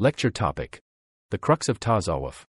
Lecture topic The Crux of Tasawwuf.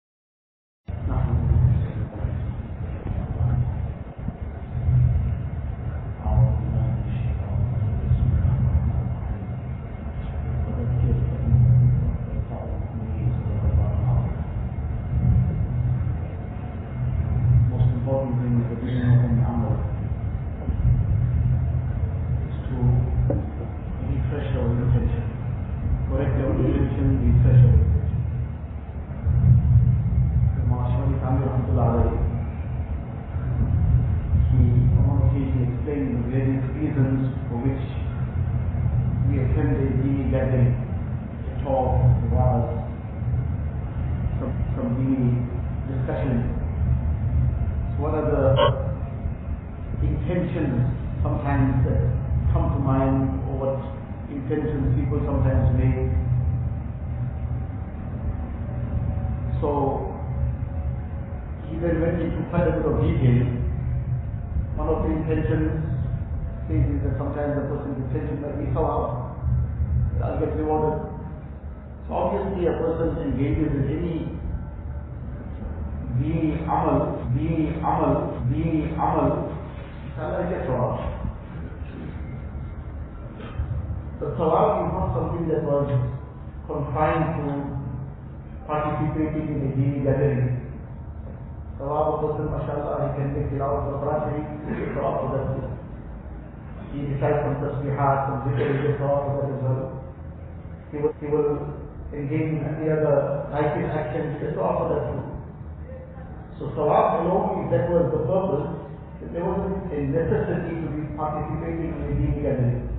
was in detention, but he fell out. I'll get rewarded. So obviously a person engages in any being amal, being amal, being amal, salah gets wrong. The salah is not something that was confined to participating in a daily gathering. Salah a person, mashallah, he can take it out of the Quran, he can take it out of the he recites some tasbihat, some zikr, for that as well. He will, he will engage in any other righteous action, gets Sawab for that too. So Sawab alone, if that was the purpose, there wasn't a necessity to be participating in a dini gathering.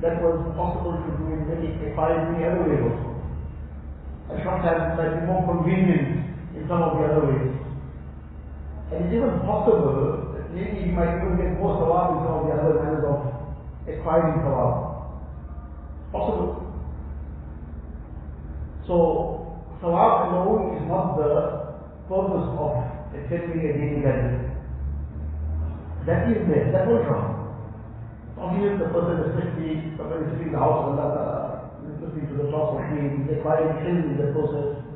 That was possible to do in many, five many other ways also. And sometimes it might be more convenient in some of the other ways. And it's even possible maybe you might even get more Sawab in some of the other manners of acquiring Sawab. Possible. So, Sawab alone is not the purpose of attending a dini gathering. That is there, that was wrong. Obviously, the person, especially somebody sitting in the house of Allah listening to the talk of is acquiring ilm in the process.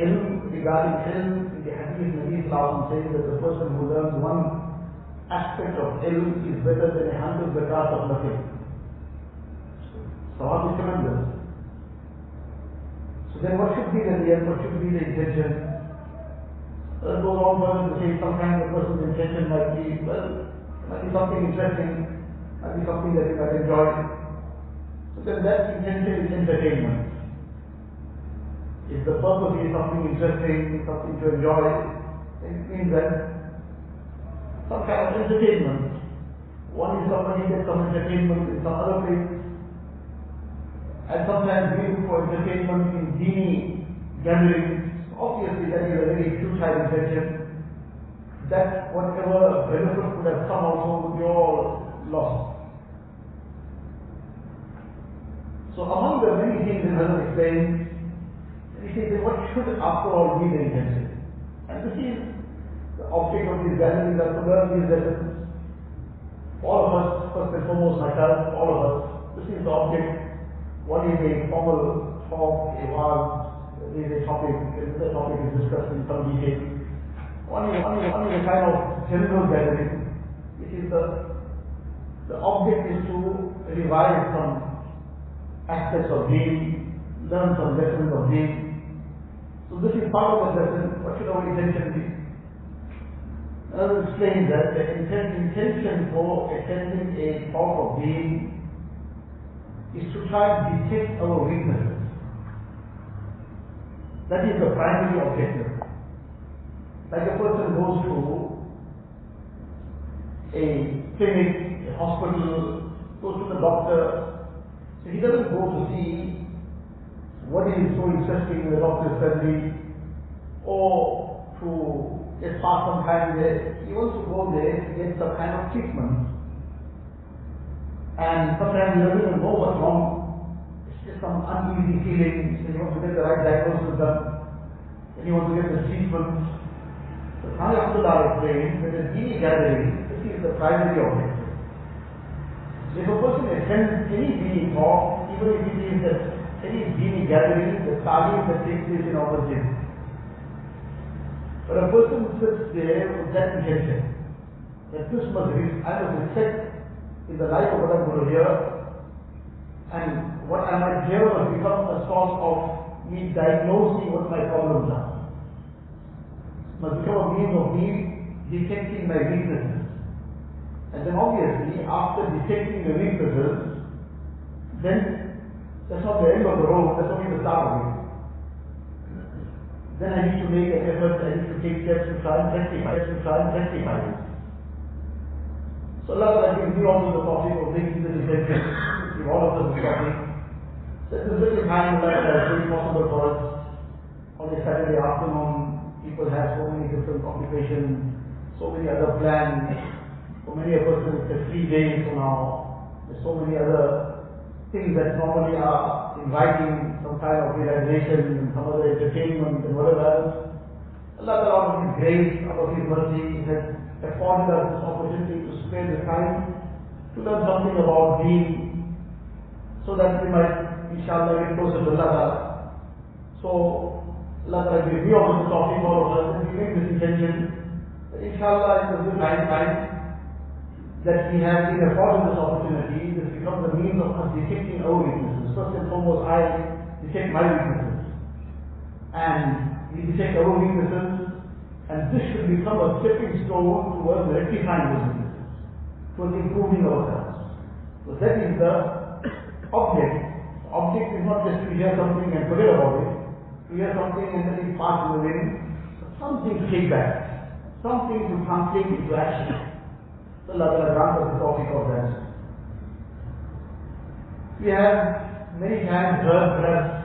Ilm regarding ilm, in the hadith, Nabi Sallallahu says that the person who learns one aspect of ilm is better than a hundred zakat of nothing. So, how is tremendous. So then what should be the niyat, what should be the intention? Uh, goes on further to say sometimes the person's intention might be, well, might be something interesting, might be something that you might enjoy. So then that intention is entertainment. If the purpose is something interesting, something to enjoy, it means that some kind of entertainment. One is somebody gets some entertainment in some other place, and sometimes we look for entertainment in dini gatherings. Obviously, that is a very futile intention. That whatever benefit could have come also would be all lost. So, among the many things that Hazrat explained, he says that what should after all be the intention? And this is the object of these gatherings to learn these lessons. All of us, first and foremost, myself, all of us, this is the object one is a formal talk, a was, there is a topic, the topic is discussed in some detail. One is, one is, one is a kind of general gathering, which is the, the object is to revise some aspects of deen, learn some lessons of deen. So this is part of the lesson, what should our intention be? I'll explain that the intent, intention for attending a talk of deen is to try to detect our weaknesses. That is the primary objective. Like a person goes to a clinic, a hospital, goes to the doctor, so he doesn't go to see what is so interesting in the doctor's surgery or oh, to just pass some time there. He wants to go there to get some kind of treatment. And sometimes he doesn't even know what's wrong. It's just some uneasy feeling. He wants to get the right diagnosis done. And he wants to get the treatment. So Sami Abdullah explained that the dini gathering, this is the primary objective. If a person attends any dini talk, even if it is that any gathering, the talim that takes place in our. But a person who sits there with that intention, that this must be, I must reflect in the life of what I'm going to hear, and what I might hear must become a source of me diagnosing what my problems are. Must become a means of me detecting my weaknesses. And then obviously, after detecting the weaknesses, then that's not the end of the road, that's only the start of it. Then I need to make an effort, I need to take steps to try and rectify, to try and rectify it. So Allah gives me also the tawfiq of making this intention, give all of us the tawfiq. So at this very time, Ta'ala is very possible for us on a Saturday afternoon, people have so many different occupations, so many other plans. For many of us, it's a free day for now. There's so many other things that normally are inviting some kind of relaxation and some other entertainment and whatever else. Allah Ta'ala of His grace, out of His mercy, has afforded us this opportunity to spare the time to learn something about deen so that we might, inshallah, get closer to Allah Ta'ala. So, Allah Ta'ala gives me also the talking all of us and we make this intention that inshallah in the good time, time that we have been afforded this opportunity, this becomes a means of us detecting our weaknesses. First and foremost, I detect my weaknesses. And we detect our weaknesses, and this should become a stepping stone towards rectifying those weaknesses, towards improving ourselves. So that is the object. The object is not just to hear something and forget about it, to hear something and let it pass in the wind, but something to take back, something to translate into action. So Allah grant us the tawfiq of that. We have many times heard perhaps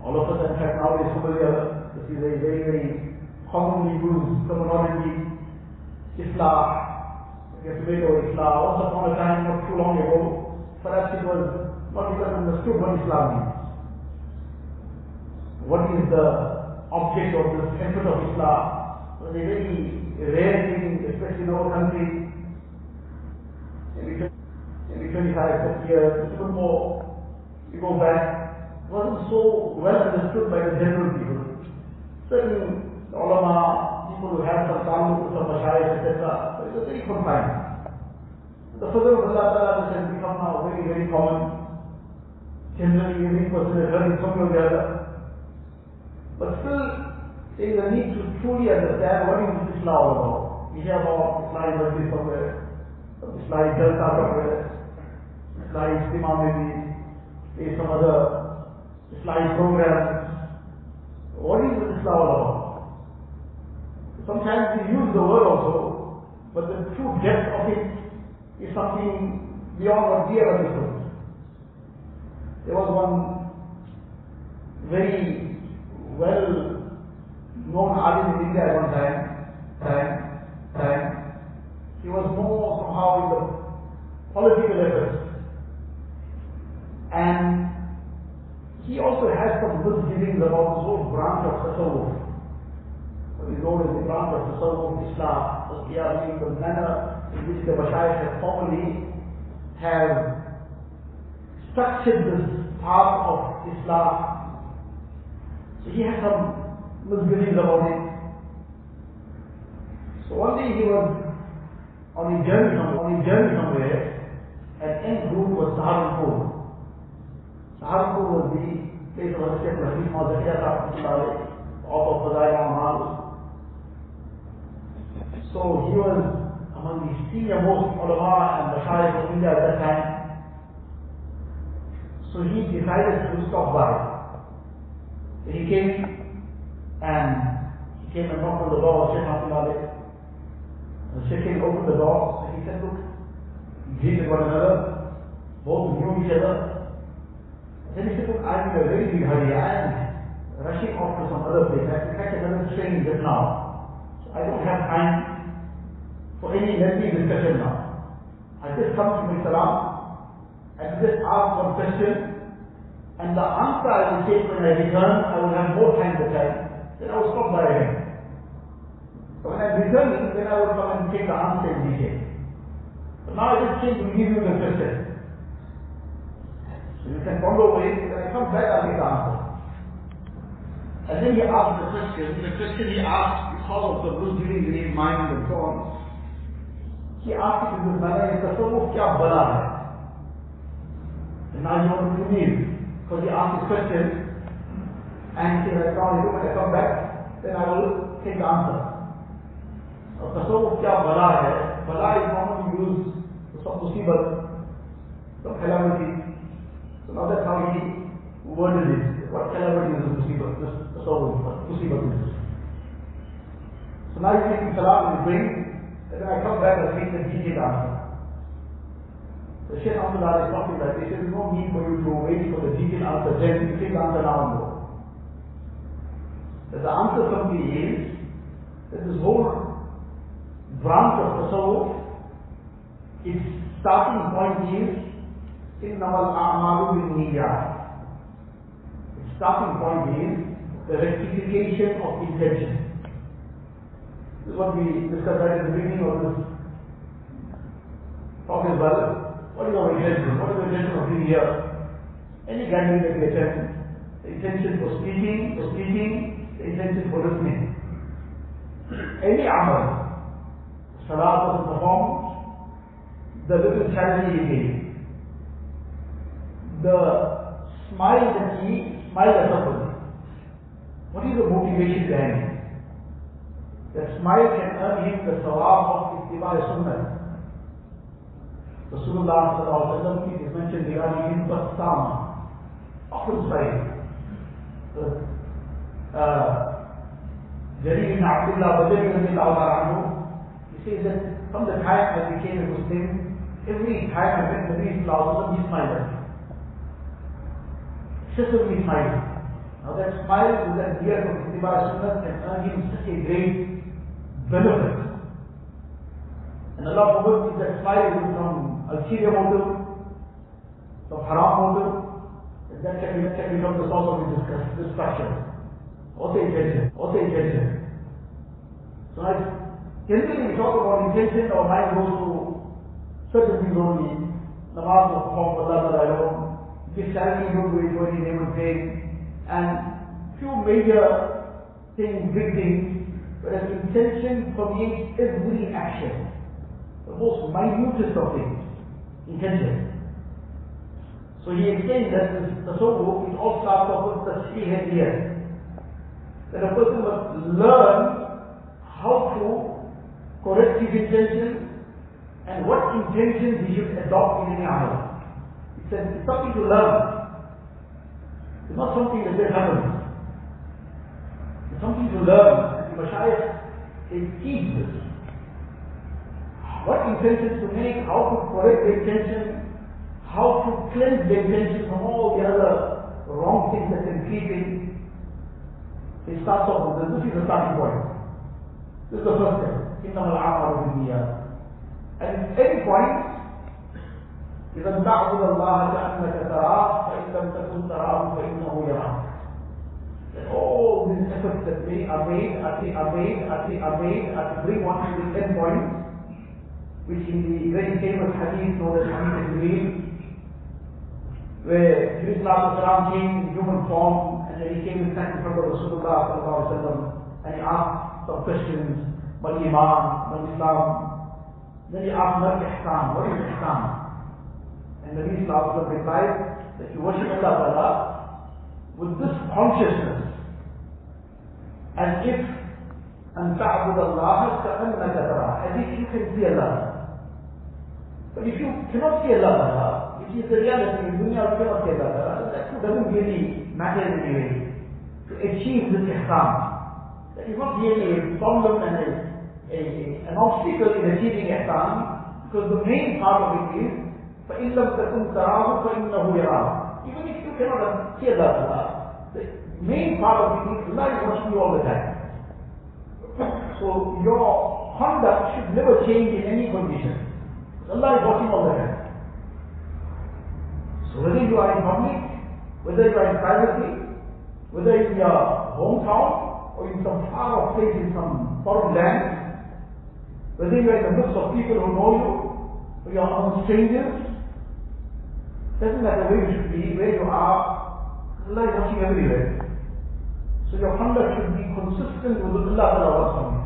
all of us in fact now is familiar, this is a very, very commonly used terminology, Islah, we have to make our Islah. Once upon a time, not too long ago, perhaps it was not even understood what Islah means. What is the object of this effort of Islah? It was a very rare thing, especially in our country. Maybe, maybe 25, 30 years, even. You go back, wasn't so well understood by the general people. Certain ulama, people who have some talmud, some mashayikh, etc., it was very confined. The further of Allah Ta'ala, has become now very, very common. Generally, every person has heard it somewhere or the other. But still, there is a need to truly understand what is Islah all about. We hear about Islam Masjid somewhere, Islam Jalsa somewhere, Islam Istima maybe, is some other Islamic program. What is this Islah all about? Sometimes we use the word also, but the true depth of it is something beyond what we have understood. There was one very well known alim in India at one time, time, time. He was more somehow in the political efforts. And he also has some misgivings about this whole branch of Tasawwuf. Is known as the branch of Tasawwuf Islam, the the manner in which the Mashayikh have formally have structured this part of Islam. So he has some misgivings about it. So one day he was on a journey on a journey somewhere, and end route was Saharanpur. Saharanpur was the place of Hazrat Shaykh Rahim or Zakariyya Sahib author of Fadail So he was among the senior most ulama and mashayikh of India at that time. So he decided to stop by. He came and he came and knocked on the door of Sheikh Abdul The Sheikh opened the door and he said, Look, greeted one another, both knew each other. Then he said, Look, I'm in a very big hurry. I am rushing off to some other place. I have to catch another train just now. So I don't have time for any lengthy discussion now. I just come to my salam and just ask one question and the answer I will take when I return, I will have more time to time. Then I will stop by again. So when I return, then I will come and take the answer in detail. Now I just came to give you the question. So you can follow away, when I come back, I'll get the answer. And then he asked the question, the question he asked because of the blue dealing in his mind and so on. He asked it in this manner, is tasawwuf kya bala hai? And now you want to believe, because he asked this question, and he said, I come, when I come back, then I will take the answer. और tasawwuf क्या बला है बला is normally used for some musibat some calamity so now that's how he worded it what calamity is a musibat this tasawwuf what musibat is so now he's making salam his brain and then I come back and take the detailed answer the Shaykh Ahmad is talking that he says there's no need for you to wait for the detailed answer then you take the answer now and go. That the answer simply is that this whole branch of tasawwuf, its starting point is innamal a'malu binniyat. The starting point is the rectification of intention. This is what we discussed right at the beginning of this talk as well. What is our intention? What is the intention of being here? Any gathering that we attend, the intention for speaking, for speaking, the intention for listening. Any amal, salat was performed, the little charity you gave, the smile that he smiled at somebody. What is the motivation behind it? That smile can earn him the sawab of ittiba sunnah. Rasulullah sallallahu wasallam is mentioned regarding him Bassama, often smile. Uh, Jarir ibn Abdullah radiallahu anhu he says that from the time I became a Muslim, every time I met Nabi Sallallahu he smiled. Excessively smiling. Now that smile is that beard of Ittiba Sunnah can earn him such a great benefit. And Allah forbid if that smile from ulterior motive, from haram motive, that can, that can become the source of his destruction. What's the intention? What's the intention? So I Generally, we talk about intention, our mind goes to certain things only. Namaz performed for Allah alone. Give don't do it for any name and fame. And few major things, big things. but as intention permeates every action. The most minutest of things. Intention. So he explained that this tasawwuf, it all starts off with the tashkih here. That a person must learn how to correct his intention and what intentions he should adopt in any amal It's, a, it's something to learn. It's not something that just happens. It's something to learn. And the Mashayikh, they teach this. What intentions to make, how to correct the intention, how to cleanse the intention from all the other wrong things that can creep in. It starts off with this. This is the starting point. This is the first step. إنما الأعمال بالنيات. And at any point, إذا تعبد الله كأنك تراه فإن لم تكن تراه فإنه يراك. And all these efforts that we are made, are made, are made, are made, are to bring one to the end point, which in the very famous hadith known as Hadith al where Jibreel came in human form and then he came and sat in front of Rasulullah and he asked some questions mal Iman, mal Islam. Then he asked, mal Ihsan, what is Ihsan? And Nabi Sallallahu replied that you worship Allah Ta'ala with this consciousness as if أن تعبد الله كأنك تراه as if you can see Allah. But if you cannot see Allah Ta'ala, which is the reality in dunya, you cannot see Allah Ta'ala, that doesn't really matter in any way. To achieve this ihsan, that is not really a problem and a a, an obstacle in achieving ihsan because the main part of it is فإن لم تكن تراه فإنه يراه. Even if you cannot hear that Allah, the main part of it is Allah is watching you all the time. So your conduct should never change in any condition. Allah is watching all the time. So whether you are in public, whether you are in privacy, whether in your hometown or in some far off place in some foreign land, whether you are in the midst of people who know you, or you are among strangers, doesn't matter where you should be, where you are, Allah is watching everywhere. So your conduct should be consistent with Allah Ta'ala wants from you.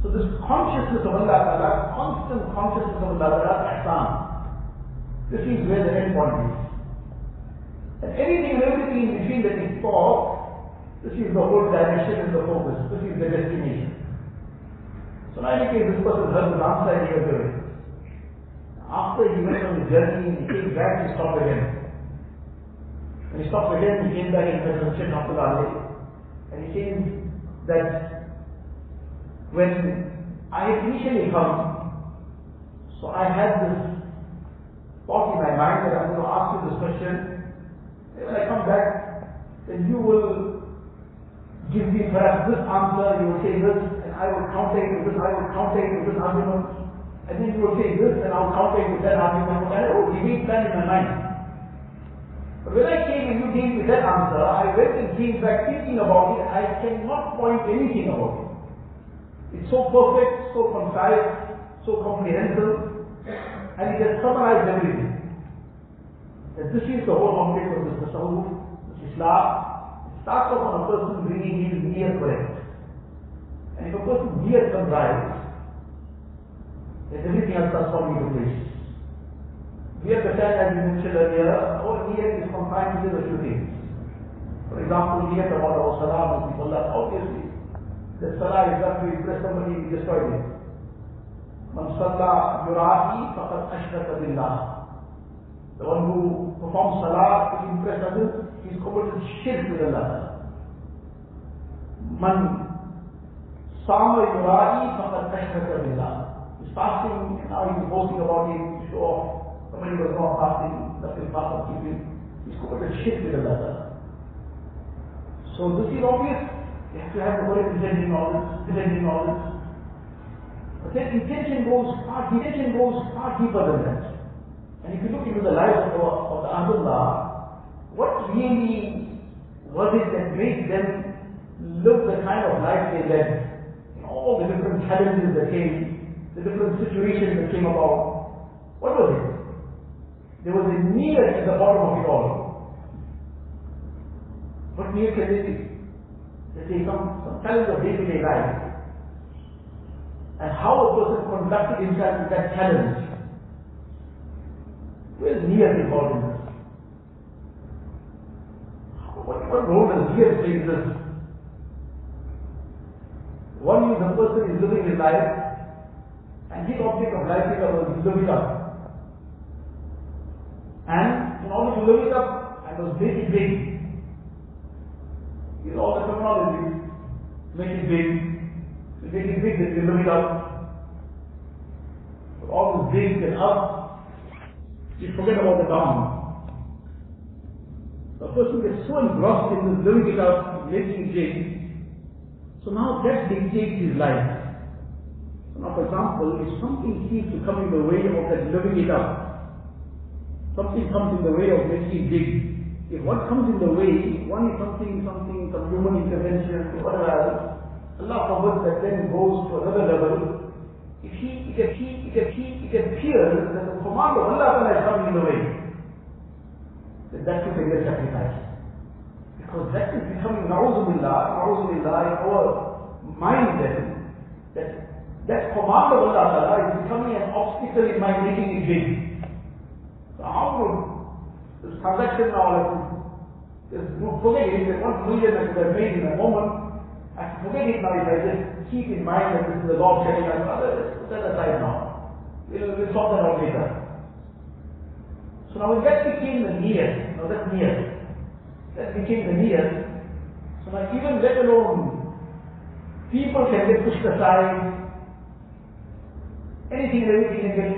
So this consciousness of Allah Ta'ala, constant consciousness of Allah Ta'ala, ihsan. This is where the end point is. And anything and everything in between that is thought, this is the whole direction and the focus. This is the destination. So now in any case, this person heard the answer doing. After he went on the journey, he came back, he stopped again. When he stopped again, he came back and met Sheikh Abdullah Ali. And he says that when I initially come, so I had this thought in my mind that I'm going to ask you this question. And when I come back, then you will give me perhaps this answer, you will say this, and I will counter it with this, I will counter it with this argument. And then you will say this, and I will counter oh, it with that argument. And I will debate plan in my mind. But when I came and you gave me that answer, I went and came back thinking about it. I cannot point anything about it. It's so perfect, so concise, so comprehensive, and it has summarized everything. That this is the whole object of this tasawwuf, this Islah. It starts off on a person bringing his near correct. And if a person's near comes right, everything starts falling into place. We understand, as we mentioned earlier, our niyat is confined to a few things. For example, niyat about our salah must be Allah. Obviously, the salah is done to impress somebody, we destroyed it. Man salla yurahi faqad ashraka billah. The one who performs salah to impress others, he's committed shirk with Allah. Man sama yurahi faqad ashraka billah. Fasting, and now he's boasting about it to show off. Somebody was not fasting, nothing fast or keeping. He's committed shirk with Allah. So this is obvious. You have to have the word intending knowledge, intending knowledge. But then intention goes far, intention goes far deeper than that. And if you look into the lives of, of the Ahlullah, what really was it that made them live the kind of life they led? All the different challenges that came, the different situations that came about. What was it? There was a need at the bottom of it all. What need can they be? They say some, some challenge of day-to-day life. And how a person conducted himself with that challenge. Where is Niyat involved in this? What, what role does Niyat play in this? One is the person is living his life, his object of life is live up. And in to live up, I make it big. Use all the terminology. Make it big. It big, you live it up. But all this big and up, you forget about the down. The person gets so engrossed in this up, making big. So now that dictates his life. For example, if something seems to come in the way of that living it up, something comes in the way of making it big. If what comes in the way, one is something, something, some human intervention, whatever else, Allah forbid that then goes to another level. If he, if he, if he, it appears that the command of Allah is coming in the way, then that be a sacrifice. Because that is becoming na'uzubillah, na'uzubillah in our mind then, that that command of Allah Ta'ala is becoming an obstacle in my making it big. So how would this transaction now, like, is, forget it, that one million that have made in a moment, I forget it now. If I just keep in mind that this is the Lord setting us, let's put that aside now. We'll, we'll sort that out later. So now when that became the near, now that's near, that became the near, so now even let alone people can get pushed aside, anything and everything can get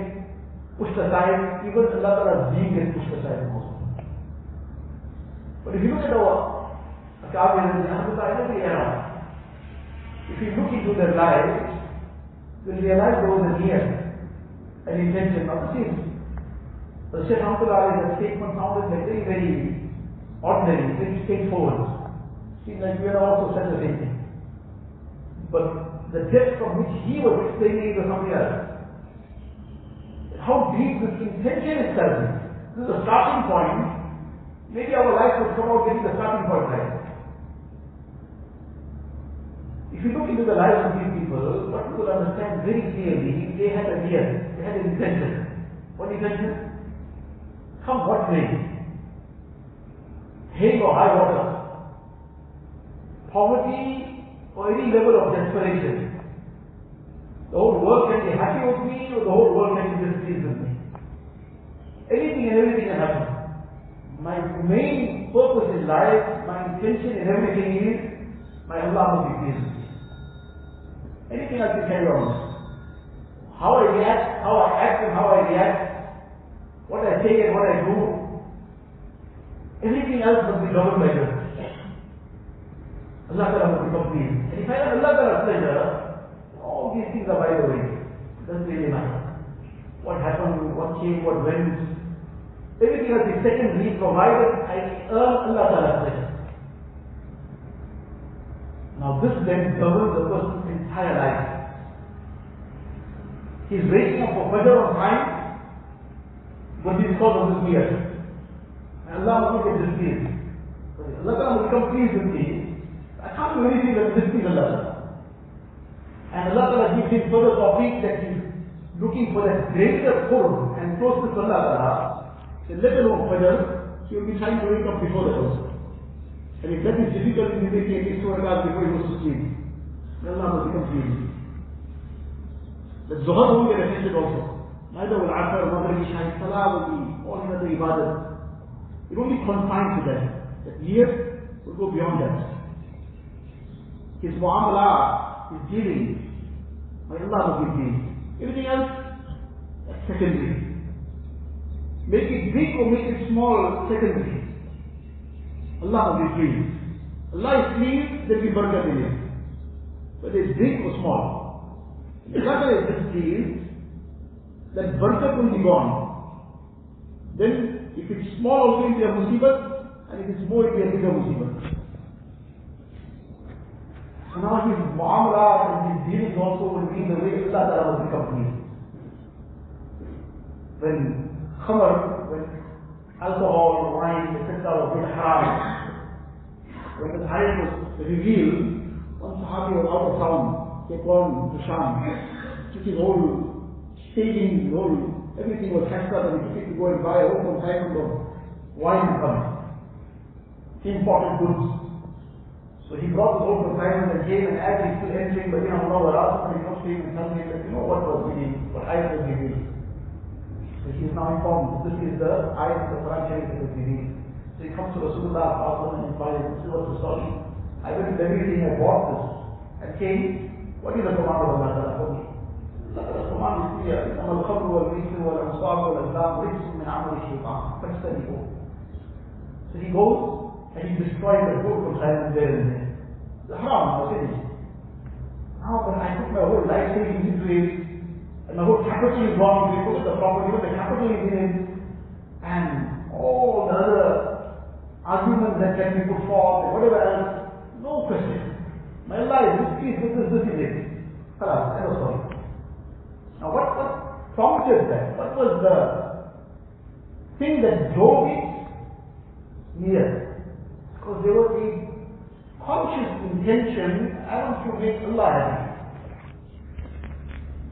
pushed aside, even Allah Ta'ala's deen gets pushed aside also. But if you look at our Akabirs and Ahmadullah, every era, if you look into their lives, you'll realize there was a near, an intention of the sins. The Shaykh Ahmadullah, statement sounded like very, very ordinary, very straightforward. Seems like we are also the same thing. But the depth from which he was explaining it was something else. How deep this intention is. This is the starting point. Maybe our life would come out getting the starting point right. If you look into the lives of these people, what you will understand very clearly, they had a real, they had an intention. What intention? Come what may. Hail or high water. Poverty or any level of desperation. The whole world can be happy with me or the whole world can be displeased with me. Anything and everything can happen. My main purpose in life, my intention in everything is, my Allah will be pleased with me. Anything else can carry on. How I react, how I act and how I react, what I say and what I do, everything else must be governed by this. Allah must become pleased. And if I have Allah Ta'ala's pleasure, these things are by the way. Doesn't really matter. What happened, what came, what went. Everything else is secondary, provided I earn Allah Ta'ala's pleasure. Now this then governs the person's entire life. He's waking up for on time, but he's because of this fear. And Allah will get displeased. Allah will become pleased with me. I can't do anything that displease Allah. And Allah Ta'ala gives him further tawfiq that he's looking for that greater qurb and closeness to Allah Ta'ala. So let alone Fajr, he will be trying to wake up before the also. And if that is difficult in least two rakats before he goes to sleep, then Allah will become pleased. The Zuhar will get affected also. Neither will Asr, Maghrib, Isha, Salah will be all in other ibadat. It won't be confined to that. That year will go beyond that. His muamala, his dealing, by Allah will be pleased. Everything else, secondary. Make it big or make it small, secondary. Allah will be pleased. Allah is pleased, will be barakat in it. Whether it's big or small. If Allah is displeased, that barakat will be gone. Then, if it's small also it will be a musibah, and if it's more it will be a bigger musibah. So now his muamala and his dealings also will be the way Allah Ta'ala will become pleased. When khamr, when alcohol, wine, etc. was made haram. When the ayat was revealed, one Sahabi was out of town, he had gone to Sham, took his whole whole, everything was packed up and he took to go and buy a whole consignment of wine and imported goods. So he brought the whole consignment and came and as he's still entering Medina Munawwara, somebody comes to him and tells him that, you know what was reading, what ayat was revealed. So he is now informed this is the ayat of the Quran Sharif that is revealed. So he comes to Rasulullah and inquires, this is what's the story. I went to everything, I bought this. And came, what is the command of Allah Ta'ala for me? Allah command is clear. إنما الخمر والميسر والأنصاب والأزلام رجس من عمل الشيطان فاجتنبوه. So he goes and he destroys the there and there. The haram was finished. Now, when I put my whole life savings into it, and my whole capital is gone into it, the property, but the capital is in it, and all the other arguments that can be put forth, and whatever else, no question. My life, this piece, this is, this is it. Halas, end of story. Now, what, what prompted that? What was the thing that drove it near? Because there was a conscious intention, I want to make Allah happy.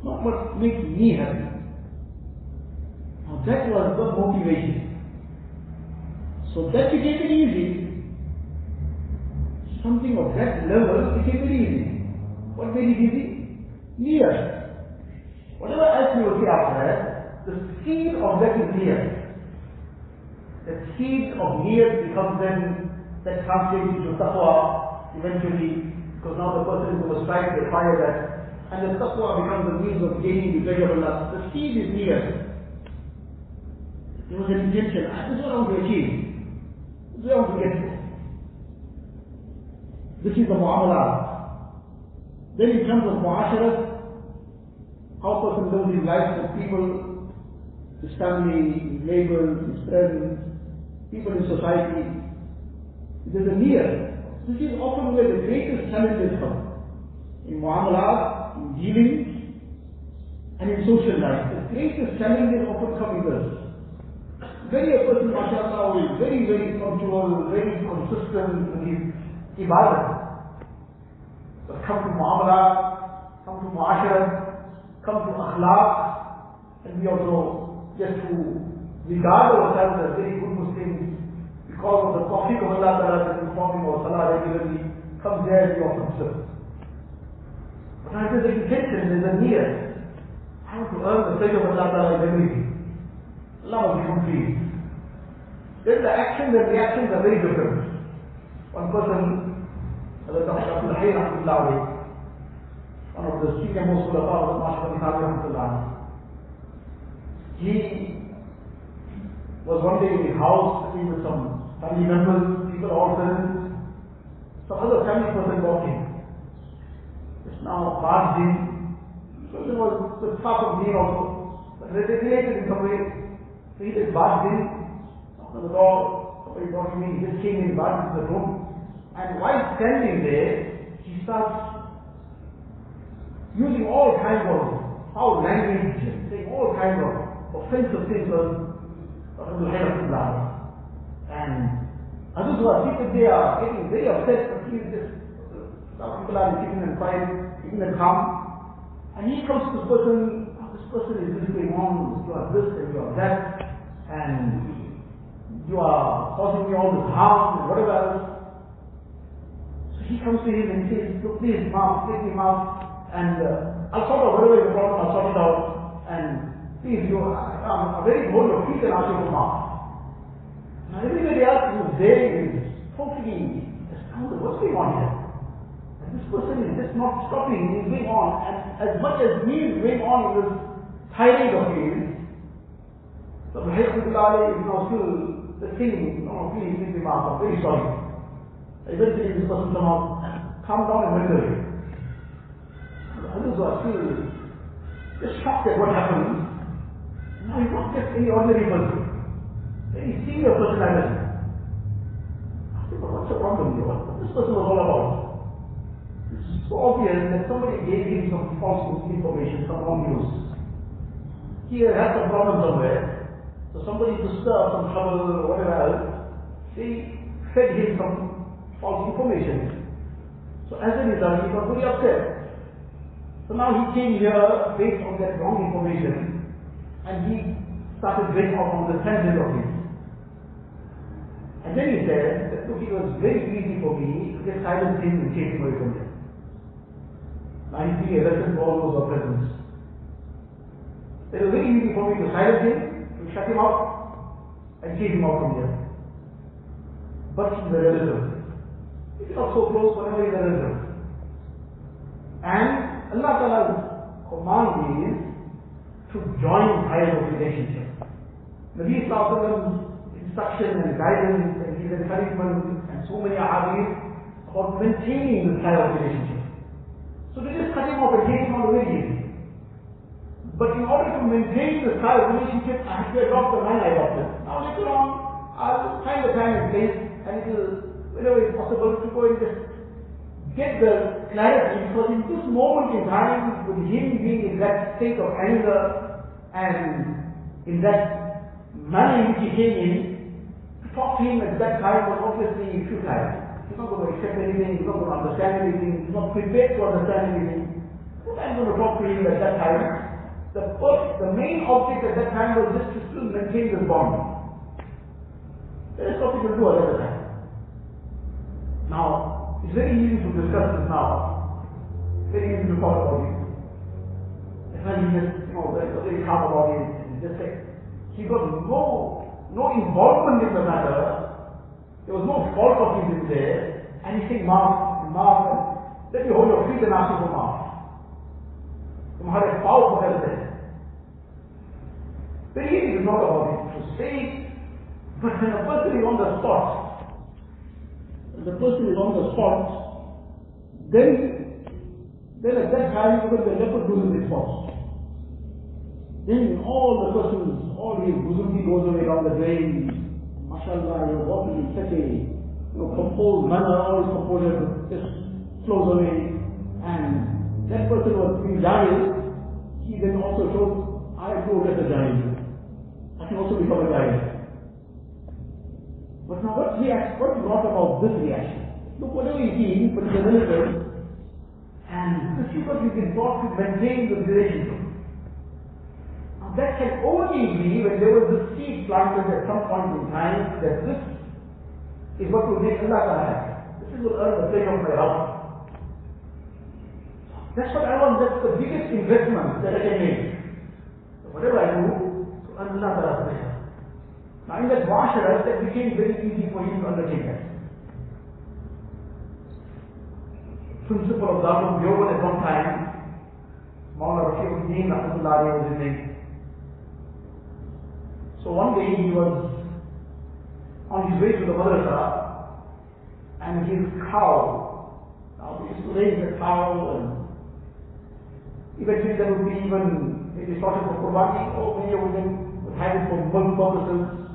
Not what makes me happy. Now that was the motivation. So that became it easy. Something of that level became it easy. What made it easy? Near. Whatever else you see after the seed of that is near. The seed of near becomes then that translates into taqwa eventually, because now the person going to strive to acquire that. And the taqwa becomes the means of gaining the pleasure of Allah. The seed is near. It was an intention. This is what I want to achieve. This is what I want to get to. This is the mu'amalah. Then in terms of mu'asharat, how person lives his life with people, his family, his neighbors, his friends, people in society. There's a near. This is often where the greatest challenges come. In mu'amalat, in dealings, and in social life. The greatest challenges often come in this. very a person, mashallah, is very, very punctual, very consistent in his ibadah. But come to muamalah, come to muasharat, come to akhlaq, and we also just to regard ourselves as very good Muslims because of the tawfiq of Allah Ta'ala that is performing our salah regularly, comes there be of concern. But I there's intention, there's a need. Want to earn the sake of Allah Ta'ala in everything. Allah will be complete. Then the actions and reactions are very different. One person, Hazrat Abdul Hayy Rahmatullah one of the senior most of the Mashayikh Rahmatullah he was one day in his house with some family members, people all present. Some other family person walked in. Just now barged in. So it was, the far of me also, but related in some way. So he just barged in, on the door, somebody brought him in, he just came in, barged into the room. And while standing there, he starts using all kinds of foul language, saying all kinds of offensive things Abdul Hayy And others who are seated there are getting very upset, just, some people are sitting and quiet, sitting and calm. And he comes to this person, oh, this person is this going on, you are this and you are that, and you are causing me all this harm and whatever else. So he comes to him and says, look, please, Maaf, take me Maaf, and uh, I'll sort out whatever is the problem, I'll sort it out. And please, you are um, a very of feet and ask you to Maaf. Now everybody else is is totally astounded. What's going on here? And this person is just not stopping, he's going on, and as much as he is going on in this tirade of his, so Rahmatullah is now still the king, no, please, please, Maaf, I'm very sorry. Eventually this person somehow calmed down and went away. Others are still just shocked at what happened. Now he's not just any ordinary person. Very senior personality. I said, but what's the problem here? What this person was all about? It's so obvious that somebody gave him some false information, some wrong news. He had some problem somewhere. So somebody stir some trouble or whatever else, they fed him some false information. So as a result, he got very upset. So now he came here based on that wrong information and he started going off on the tangent of it. And then he said that look, it was very easy for me to just silence him and chase him away from he's being arrested for all those offenses. It was very easy for me to silence him, to shut him out, and chase him out from here. But he's a relative. He's not so close, whenever he's a relative. And Allah Ta'ala's command is to join ties of relationship. Nabi Sallallahu instruction and guidance and his encouragement and so many ahadith about maintaining the tie of relationship. So to just cut him off take him out very easy. But in order to maintain the tie of relationship, I have to adopt the man I adopted. Now later on, I'll find the time and place and it will, whenever it's possible, to go and just get the clarity because in this moment in time, with him being in that state of anger and in that manner in which he came in, talk to him at that time was obviously futile. He's not going to accept anything, he's not going to understand anything, he's not prepared to understand anything. What am going to talk to him at that time? The first, the main object at that time was just to still maintain this bond. That is what people do at that time. Now, it's very easy to discuss this now. Very easy to talk about it. And then he just, you know, very, calm about it. And just say, he got no, no involvement in the matter. There was no fault of his in there. And he said, Maaf, Maaf, let me hold your feet and ask you for Maaf. तुम्हारे पाव पकड़ते हैं Very easy to talk about it, to say, but when a person is on the spot, the person is on the spot, then, then at that time, because the leopard loses its spot. Then all the persons, all his buzurgi goes away down the drain. MashaAllah, you're walking in such a you know, composed manner, all his composure just flows away. And that person was being jahil, he then also shows, I too get a jahil. I can also become a jahil. But now what reaction, what brought about this reaction? Look, whatever he's eating, but he's a and this is we've been taught to maintain the relationship. That can only be when there was this seed planted at some point in time that this is what will make Allah Ta'ala happy. This is what earn the pleasure of my house. That's what I want, that's the biggest investment that I can make. So whatever I do, to earn Allah Ta'ala's pleasure. Now in that muashara, that became very easy for him to undertake that. Principal of Darul Deoband at one time, Mawlana Rafiuddin Rahmatullahi was his name. So one day he was on his way to the madrasa and his cow, now they used to raise the cow and eventually there would be even, maybe slaughtered for Qurbani or oh, many of them would have it for milk purposes.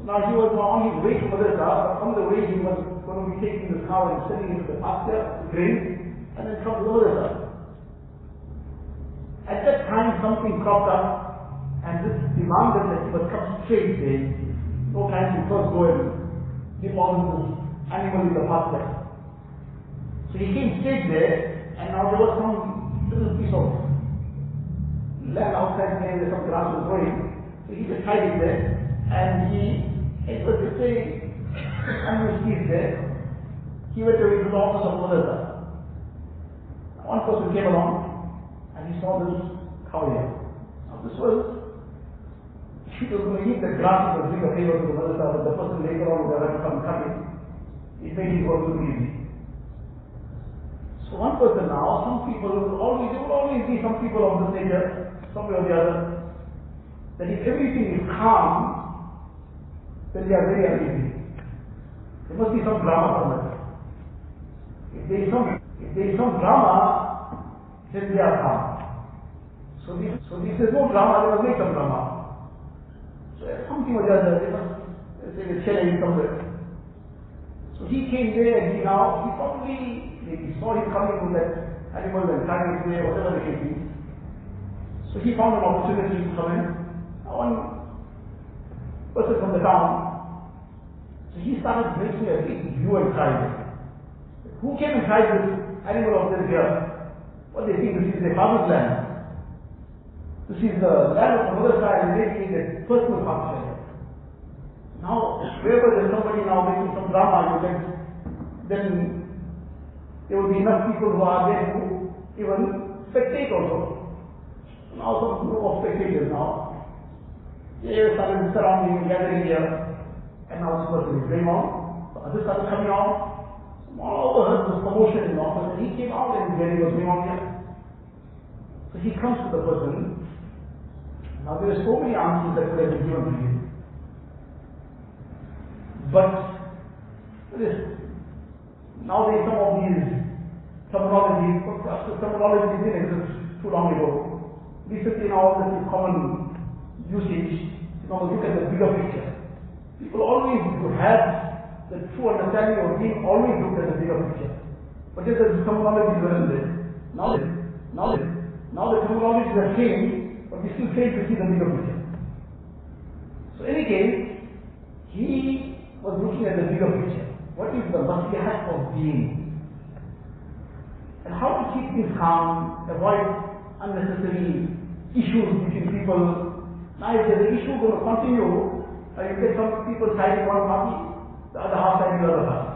So now he was on his way to Madrasa, but on the way he was going to be taking the cow and sending it to the pasture graze, and then come to the Madrasa. At that time something cropped up, and this demanded that he come straight there. No time to first go and deposit this animal in the pasture. So he came straight there, and now there was some little piece of land outside there, some grass was growing. So he just tied it there, and he it was the same underneath there. He went away to the office of Madrasa. One person came along and he saw this cow here. Now this was, she was going to eat the grass and bring a favor to the Madrasa, but the person later on would have come cut it. It made his work too easy. So one person now, some people will always, there will always be some people of this nature, some way or the other, that if everything is calm, then they are very uneasy. There must be some drama somewhere. If there is some, if there is some drama, then they are calm. So this, so this is no drama, they must make some drama. So something or the other, they must, they will challenge somewhere. So he came there and he now, he probably, maybe saw him coming with that animal and tied it there, whatever it may be. So he found an opportunity to come in. One person from the town. So he started making a big view and tried Who came and tried this animal of this here? What they think this is their father's land. This is the land of another side and making it personal function. Now, wherever there's somebody now making some drama, you can, then there will be enough people who are there to even spectate also. Now some group of spectators now, they started surrounding and gathering here, and now this person is going on. So others started coming out. All overheard this commotion in the office, and he came out and Gary was going on here. So he comes to the person. Now there are so many answers that could have been given to him. But now is some of these terminologies, terminologies didn't exist too long ago. Recently now this is common usage, you know, look at the bigger picture. People always have the true understanding of being always look at the bigger picture. But just the terminology isn't there. Now, now, now the terminology are changed, we still fail to see the bigger picture. So in any case, he was looking at the bigger picture. What is the maslahat of being? And how to keep things calm, avoid unnecessary issues between people, now if there's an issue going to continue, uh, you get some people siding one party, the other half siding the other party.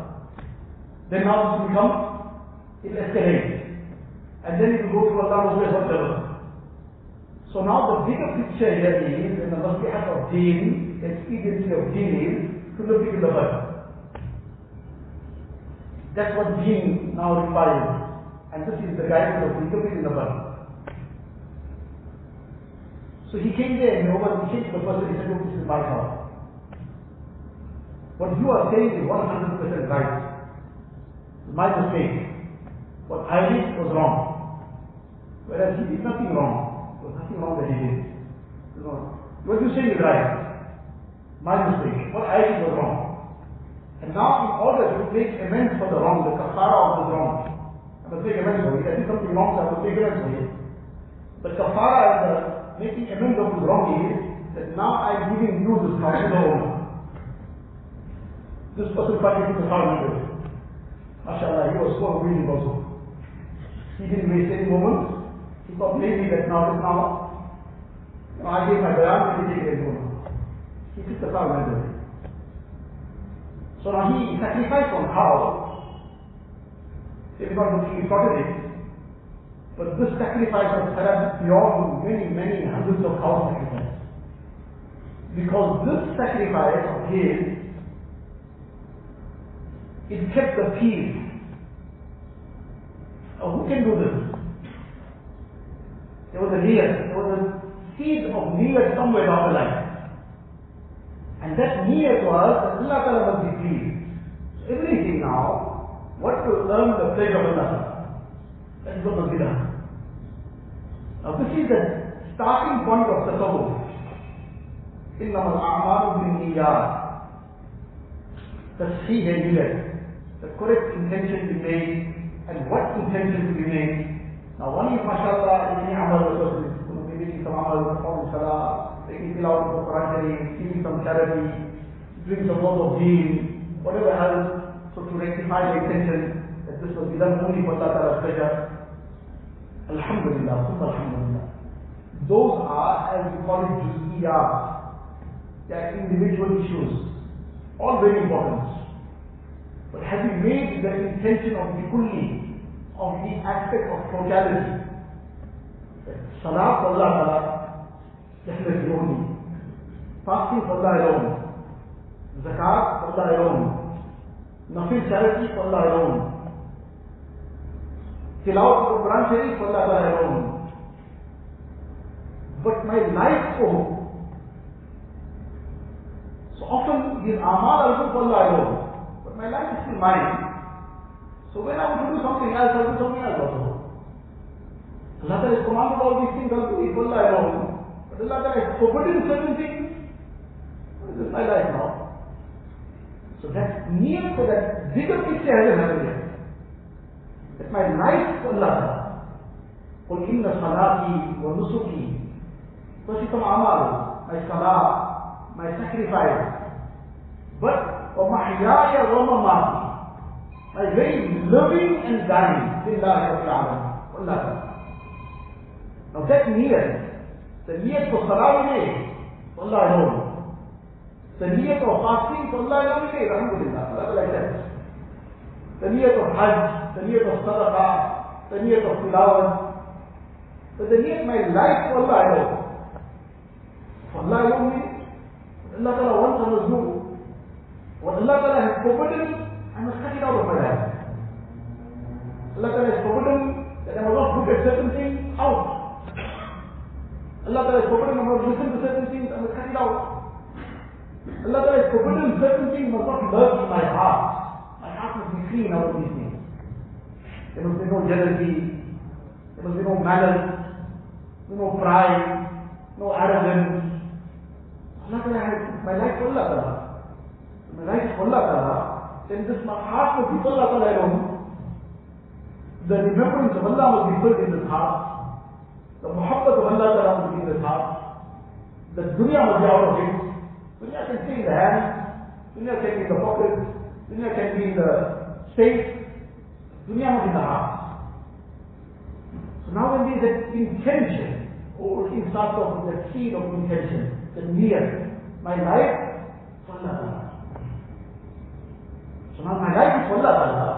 Then now this will become, it escalates. And then it will go to Allah knows whatever. So now the bigger picture here is, in the maslahat of deen, the expediency of deen is, to look into the Bible. That's what deen now requires. And this is the guidance of interpreting the Bible. So he came there and over, he came to the person, he said, look, this is my car. What you are saying is 100% right. My mistake. What I did was wrong. Whereas he did nothing wrong. Nothing wrong that he did. You what you say is right. My mistake. What I did was wrong. And now in order to make amends for the wrong, the kafara of the wrong, I must make amends for it. I did something wrong, so I must make amends for it. The kafara and the making amends of the wrong is that now I'm giving you this the owner. This person finally took the car and went MashaAllah, he was so willing also. He didn't waste any moment. Know, I gave my bayan, he take it moment. He took the car and went away. So now he sacrificed on cow. Everybody looking important. But this sacrifice was perhaps beyond many, many hundreds of cow sacrifices. Because this sacrifice of his, it kept the peace. Now who can do this? There was a niyat, there was a seed of niyat somewhere down the line. And that niyat was that Allah Ta'ala must be pleased. So everything now, what to earn the pleasure of Allah That is what must be done. Now this is the starting point of the tasawwuf. إنما الأعمال بالنيات تصحيح النية the correct intention to be made and what intention to be made. now one is mashallah any amal know, maybe some amal performing salah, making tilawat of Quran Sharif, giving some charity, doing some work of deen, whatever else, so to rectify the intention that this was done only for Allah Ta'ala's pleasure. Alhamdulillah, Summa Alhamdulillah. Those are, as we call it, juz'iyat. They are individual issues. All very important. But have you made the intention of the kulli, of the aspect of totality? Salah for Allah Ta'ala, definitely only. Fasting for Allah alone. Zakat for Allah alone. Nafil charity for Allah alone. Tilawat of Quran Sharif for کیا سب کچھ ہمیں آتا اللہ تعالیٰ استعمال کر رہا ہوں کہ اس کو لائے رہا ہوں اللہ تعالیٰ اس کو بڑی مسلمان سے اللہ تعالیٰ اس کو So that near for that zikr kis se hai hai That my life for Allah ta. Kul inna salati wa nusuki. So my salat, my sacrifice. But wa mahiyaya. by very loving and dying lillahi rabbil alamin allah now that niyat the niyat ko khalaw ne allah ho the niyat ko fasting ko allah ne ke alhamdulillah allah la ilaha the niyat ko hajj the niyat ko sadaqa the niyat ko tilawat but the niyat my life ko allah ho allah ho ne allah tala wants to know what allah tala has provided I must cut it out of my life. Allah Ta'ala has forbidden that I must not look at certain things out. Allah Ta'ala has forbidden I must listen to certain things, I must cut it out. Allah Ta'ala has forbidden certain things must not lurk in my heart. My heart must be clean out of these things. There must be no jealousy, there must be no malice, no pride, no arrogance. Allah Ta'ala has my life for Allah Ta'ala. My life for Allah Ta'ala. Then this my heart be for Allah The remembrance of Allah must be filled in this heart. The muhabbat of Allah must be in this heart. The dunya must be out of it. Dunya can stay in the hand. Dunya can be in the pocket. Dunya can be in the safe. Dunya must be in the heart. So now when there is that intention, or it starts off with that seed of intention, the niyyah, my life, for Allah Ta'ala. So now my life is for Allah Ta'ala.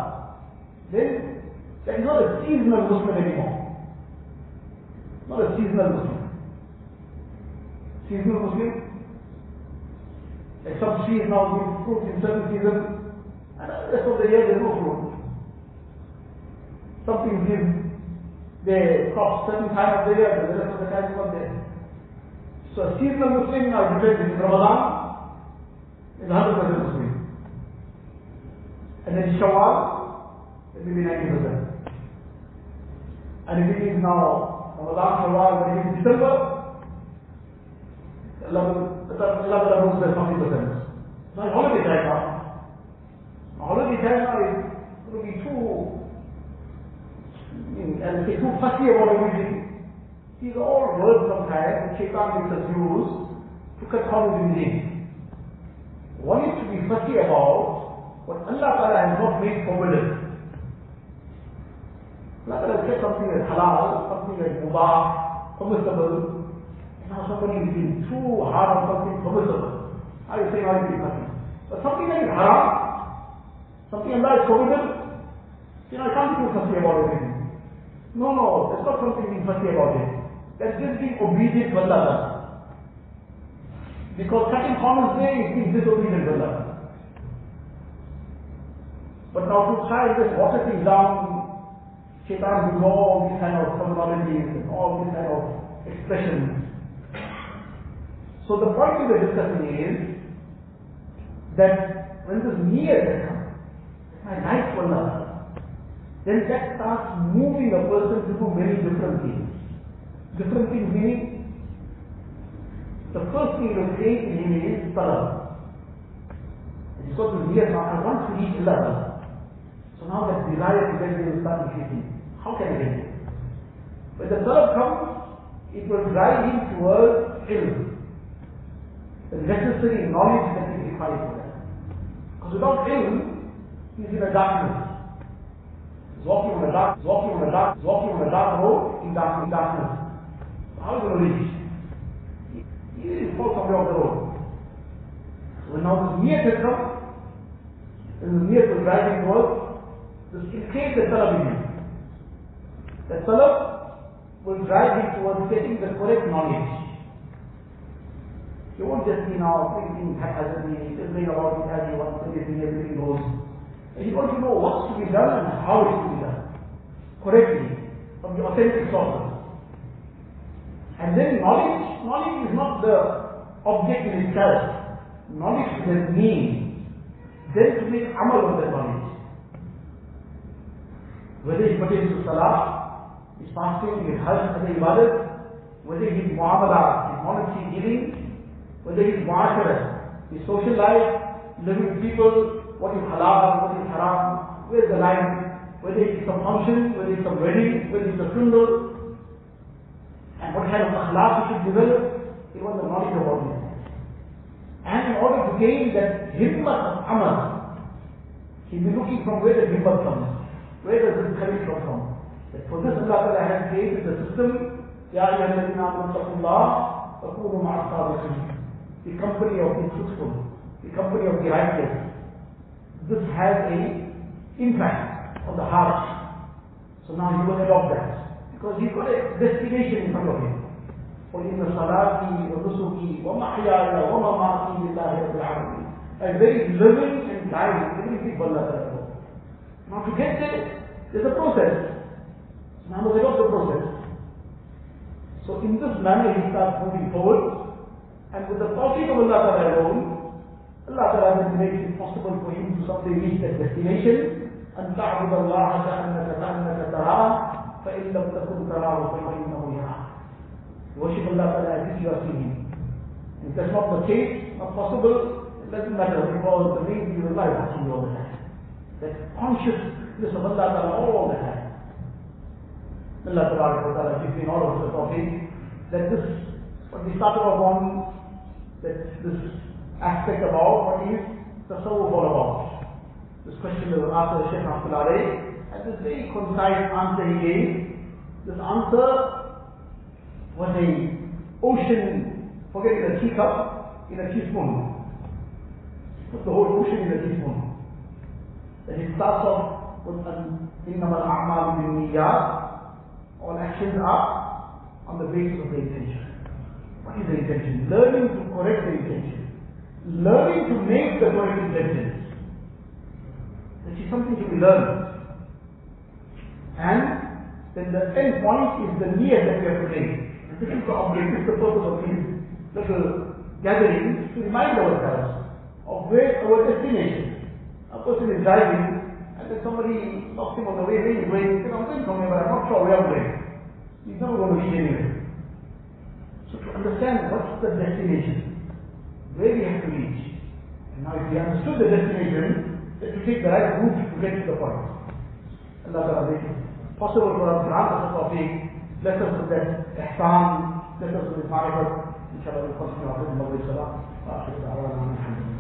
Then that is not a seasonal Muslim anymore. Not a seasonal Muslim. Seasonal Muslim, like some trees now give fruit in certain seasons, and the rest of the year there is no fruit. Something gives their crops certain time of the year, but the rest of the time is not there. So seasonal Muslim now depends in Ramadan is 100% Muslim. And then Shawwal, it will be 90%. And if it is now Ramadan, Shawwal, when it is December, Allah will, there's 40%. So it's holiday time now. Holiday time now is going to be too and say too fussy about everything. These are all words sometimes that Shaitan makes us use to cut corners in things. One is to be fussy about What Allah Ta'ala has not made forbidden. Allah Ta'ala has kept something as halal, something as mubah, permissible. Now somebody is being too hard on something permissible. How you say, how you say nothing. But something that is haram, something Allah is forbidden, you know, I can't too fussy about everything. No, no, that's not something being fussy about it. That's just being obedient to Allah. Because cutting corners there is being disobedient to Allah. But now to try just water things down, Shaitan will know all these kind of terminologies and all these kind of expressions. So the point we were discussing is that when this niyyah has come, my for Allah, then that starts moving a person to do many different things. Different things meaning, the first thing that create in him is talab. It's got to near I want to reach Allah. Now that desire to get will start increasing. How can I get there? When the talab comes, it will drive him towards ilm. The necessary knowledge that he requires for that. Because without ilm, he's in a darkness. He's walking on a dark, he's walking on a dark, he's walking on a dark road in dark, in darkness. How is he going to reach? He, he falls somewhere off the road. So when now this niyat has and the niyat will drive him towards, increase the talab in him. The talab will drive him towards getting the correct knowledge. You won't just be now thinking haphazardly, going about it as you want, everything, everything goes. And you want to know what's to be done and how it's to be done. Correctly, from the authentic sources. And then knowledge, knowledge is not the object in itself. Knowledge is the means. Then to make amal of that knowledge. Whether it pertains to salah, his fasting, his hajj, a ibadat, whether his muamalah, his monetary giving, whether his muasharat, his social life, living with people, what is halal, what is haram, where is the line, whether it's a function, whether it's a wedding, whether it's a funeral, and what kind of akhlaq he should develop, he wants the knowledge of all. And in order to gain that himmat of amal, he'll be looking from where the himmat comes, where does this courage come from. That for this Allah Ta'ala has created the system, Ya ayyuhalladhina amanu taqullah, wa kunu ma'a sadiqin. The company of the truthful, the company of the righteous. This has a impact on the heart. So now he will adopt that. Because he's got a destination in front of him. قل إن صلاتي ونسكي ومحياي ومماتي لله رب العالمين. A very living and dying, everything for Allah Ta'ala. Now to get there, there's a process. Now we adopt the process. So in this manner he starts moving forward, and with the tawfiq of Allah Ta'ala alone, Allah Ta'ala will make it possible for him to someday reach that destination, أن تعبد الله كأنك كأنك تراه فإن لم تكن تراه فإنه يراك. Worship Allah Ta'ala as if you are seeing him. If that's not the case, not possible, it doesn't matter because the main thing is Allah watching you all the time. That consciousness of Allah Ta'ala all the time. Allah Ta'ala gives me all of the topic that this, what we started off on, that this aspect about what is tasawwuf all about. This question that was asked by Shaykh Abdullah and this very concise answer he gave. This answer was a ocean, forgetting a teacup, in a teaspoon. Put the whole ocean in a teaspoon. The hisab of innamal a'mal bin all actions are on the basis of the intention. What is the intention? Learning to correct the intention. Learning to make the correct intentions. This is something to be learned. And then the end point is the need that we have to make. And this is the objective, the purpose of these little gatherings to remind ourselves of where our destination A person is driving and then somebody stops him on the way, where he's going, he says, I'm going somewhere, but I'm not sure where I'm going. He's never going to reach anywhere. So to understand what's the destination, where we have to reach. And now if we understood the destination, then we take the right route to get to the point. Allah Ta'ala make it possible for us to answer the topic, let us with that ihsan, let us with marifat, inshallah we'll continue after the Maghrib Salah. وآخر دعوانا الحمد لله